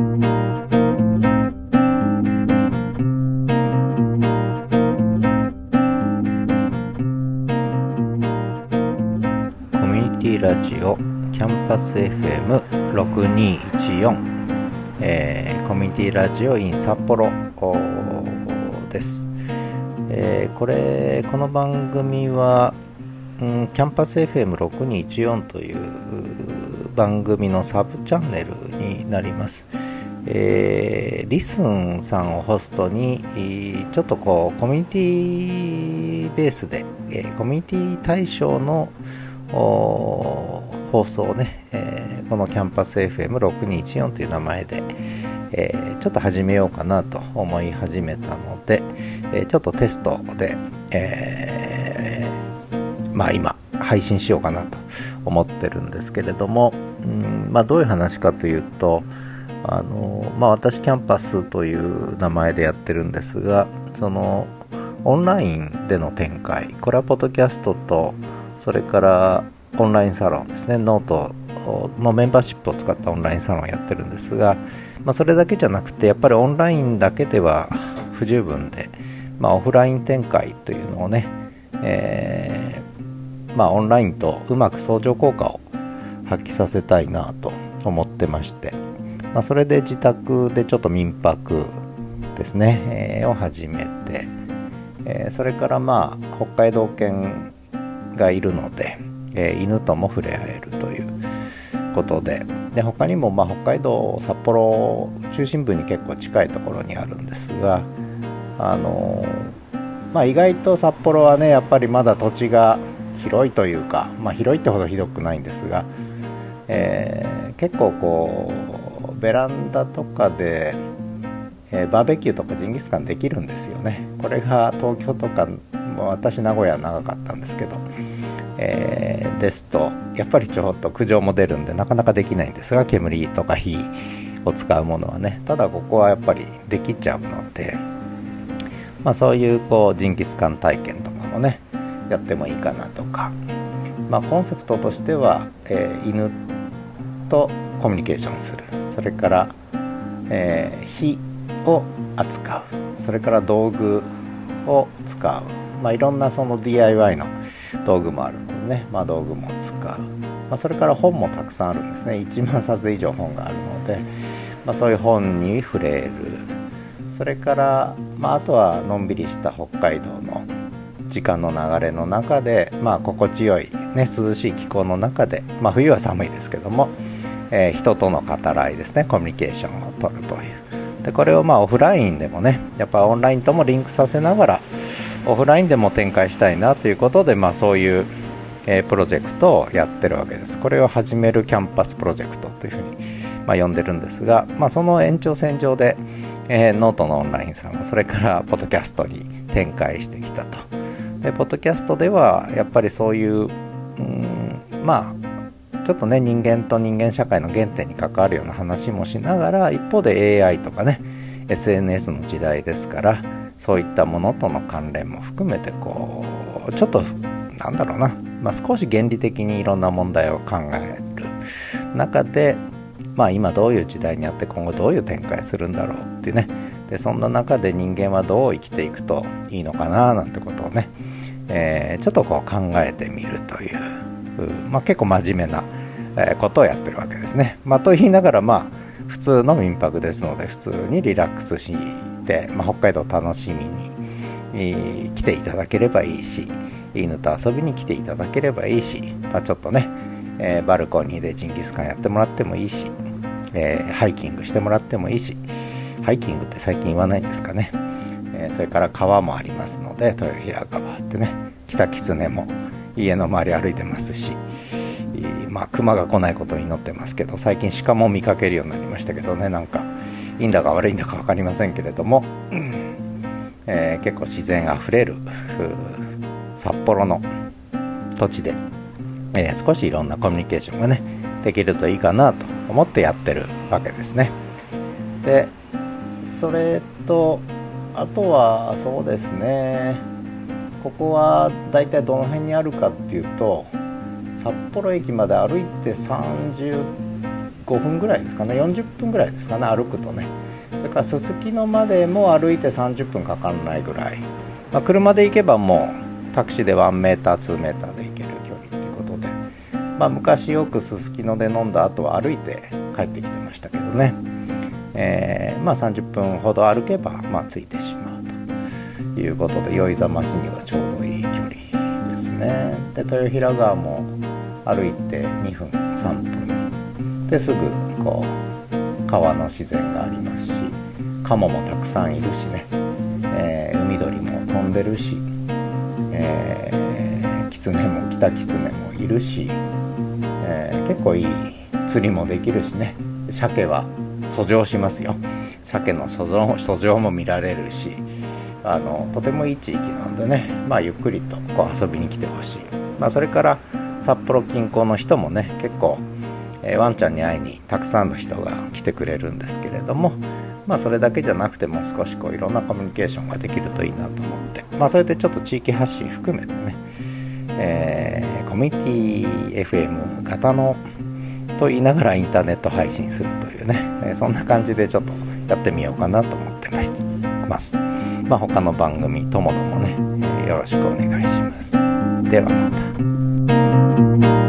コミュニティラジオキャンパス FM6214、えー、コミュニティラジオ in 札幌です、えー、これこの番組は、うん、キャンパス FM6214 という番組のサブチャンネルになります、えー、リスンさんをホストにちょっとこうコミュニティベースで、えー、コミュニティ対象の放送をね、えー、このキャンパス FM6214 という名前で、えー、ちょっと始めようかなと思い始めたので、えー、ちょっとテストで、えまあ今配信しようかなと思ってるんですけれども、うんまあ、どういう話かというとあの、まあ、私 Camp@Usという名前でやってるんですがそのオンラインでの展開これはポッドキャストとそれからオンラインサロンですねノートのメンバーシップを使ったオンラインサロンをやってるんですが、まあ、それだけじゃなくてやっぱりオンラインだけでは不十分で、まあ、オフライン展開というのをね、えー、まあ、オンラインとうまく相乗効果を発揮させたいなと思ってまして、まあ、それで自宅でちょっと民泊ですね、えー、を始めて、えー、それからまあ北海道犬がいるので、えー、犬とも触れ合えるということでで他にもまあ北海道札幌中心部に結構近いところにあるんですがあのまあ、意外と札幌はねやっぱりまだ土地が広いというか、まあ、広いってほどひどくないんですが、えー、結構こうベランダとかで、えー、バーベキューとかジンギスカンできるんですよね。これが東京とか私名古屋長かったんですけど、えー、ですとやっぱりちょっと苦情も出るんでなかなかできないんですが煙とか火を使うものはね。ただここはやっぱりできちゃうので、まあ、そういうこうジンギスカン体験とかもねやってもいいかなとか、まあ、コンセプトとしては、えー、犬とコミュニケーションする。それから、えー、火を扱う。それから道具を使う。まあ、いろんなその DIY の道具もあるのでね、まあ、道具も使う、まあ、それから本もたくさんあるんですね。1万冊以上本があるので、まあ、そういう本に触れる。それから、まあ、あとはのんびりした北海道の時間の流れの中で、まあ、心地よい、ね、涼しい気候の中で、まあ、冬は寒いですけども、えー、人との語らいですね。コミュニケーションをとるという。でこれをまあオフラインでもねやっぱオンラインともリンクさせながらオフラインでも展開したいなということで、まあ、そういう、えー、プロジェクトをやってるわけです。これを始める Camp@Usプロジェクトというふうに、まあ、呼んでるんですが、まあ、その延長線上で、えー、ノートのオンラインサロンそれからポッドキャストに展開してきたと。でポッドキャストではやっぱりそういううんまあちょっとね人間と人間社会の原点に関わるような話もしながら一方で AI とかね SNS の時代ですからそういったものとの関連も含めてこうちょっとなんだろうな、まあ、少し原理的にいろんな問題を考える中でまあ今どういう時代にあって今後どういう展開するんだろうっていうね。でそんな中で人間はどう生きていくといいのかななんてことをね、えー、ちょっとこう考えてみるという、まあ、結構真面目なことをやってるわけですね。まあ、と言いながらまあ普通の民泊ですので普通にリラックスして、まあ、北海道楽しみに、来ていただければいいし犬と遊びに来ていただければいいし、まあ、ちょっとね、えー、バルコニーでジンギスカンやってもらってもいいし、えー、ハイキングしてもらってもいいしハイキングって最近言わないんですかね、えそれから川もありますので豊平川ってね北狐も家の周り歩いてますしまあ熊が来ないことを祈ってますけど最近鹿も見かけるようになりましたけどねなんかいいんだか悪いんだか分かりませんけれども、えー、結構自然あふれる札幌の土地で、えー、少しいろんなコミュニケーションがねできるといいかなと思ってやってるわけですね。でそれとあとはそうですね。ここは大体どの辺にあるかっていうと札幌駅まで歩いて35分ぐらいですかね40分ぐらいですかね歩くとね。それからすすきのまでも歩いて30分かからないぐらい、まあ、車で行けばもうタクシーで1メーター2メーターで行ける距離ということで、まあ、昔よくすすきので飲んだ後は歩いて帰ってきてましたけどね、えー、まあ、30分ほど歩けば、まあ、着いてしまう。いうことで酔座町にはちょうどいい距離ですね。で豊平川も歩いて2分3分。ですぐこう川の自然がありますしカモもたくさんいるしね、えー、海鳥も飛んでるし、えー、キツネもキタキツネもいるし、えー、結構いい釣りもできるしね。鮭は遡上しますよ。鮭の遡上遡上も見られるしあのとてもいい地域なんでね、まあ、ゆっくりとこう遊びに来てほしい、まあ、それから札幌近郊の人もね結構、えー、ワンちゃんに会いにたくさんの人が来てくれるんですけれどもまあそれだけじゃなくても少しこういろんなコミュニケーションができるといいなと思ってまあそれでちょっと地域発信含めてね、えー、コミュニティ FM 型のと言いながらインターネット配信するというね、えー、そんな感じでちょっとやってみようかなと思ってます。まあ、他の番組ともどもね、えー、よろしくお願いします。ではまた。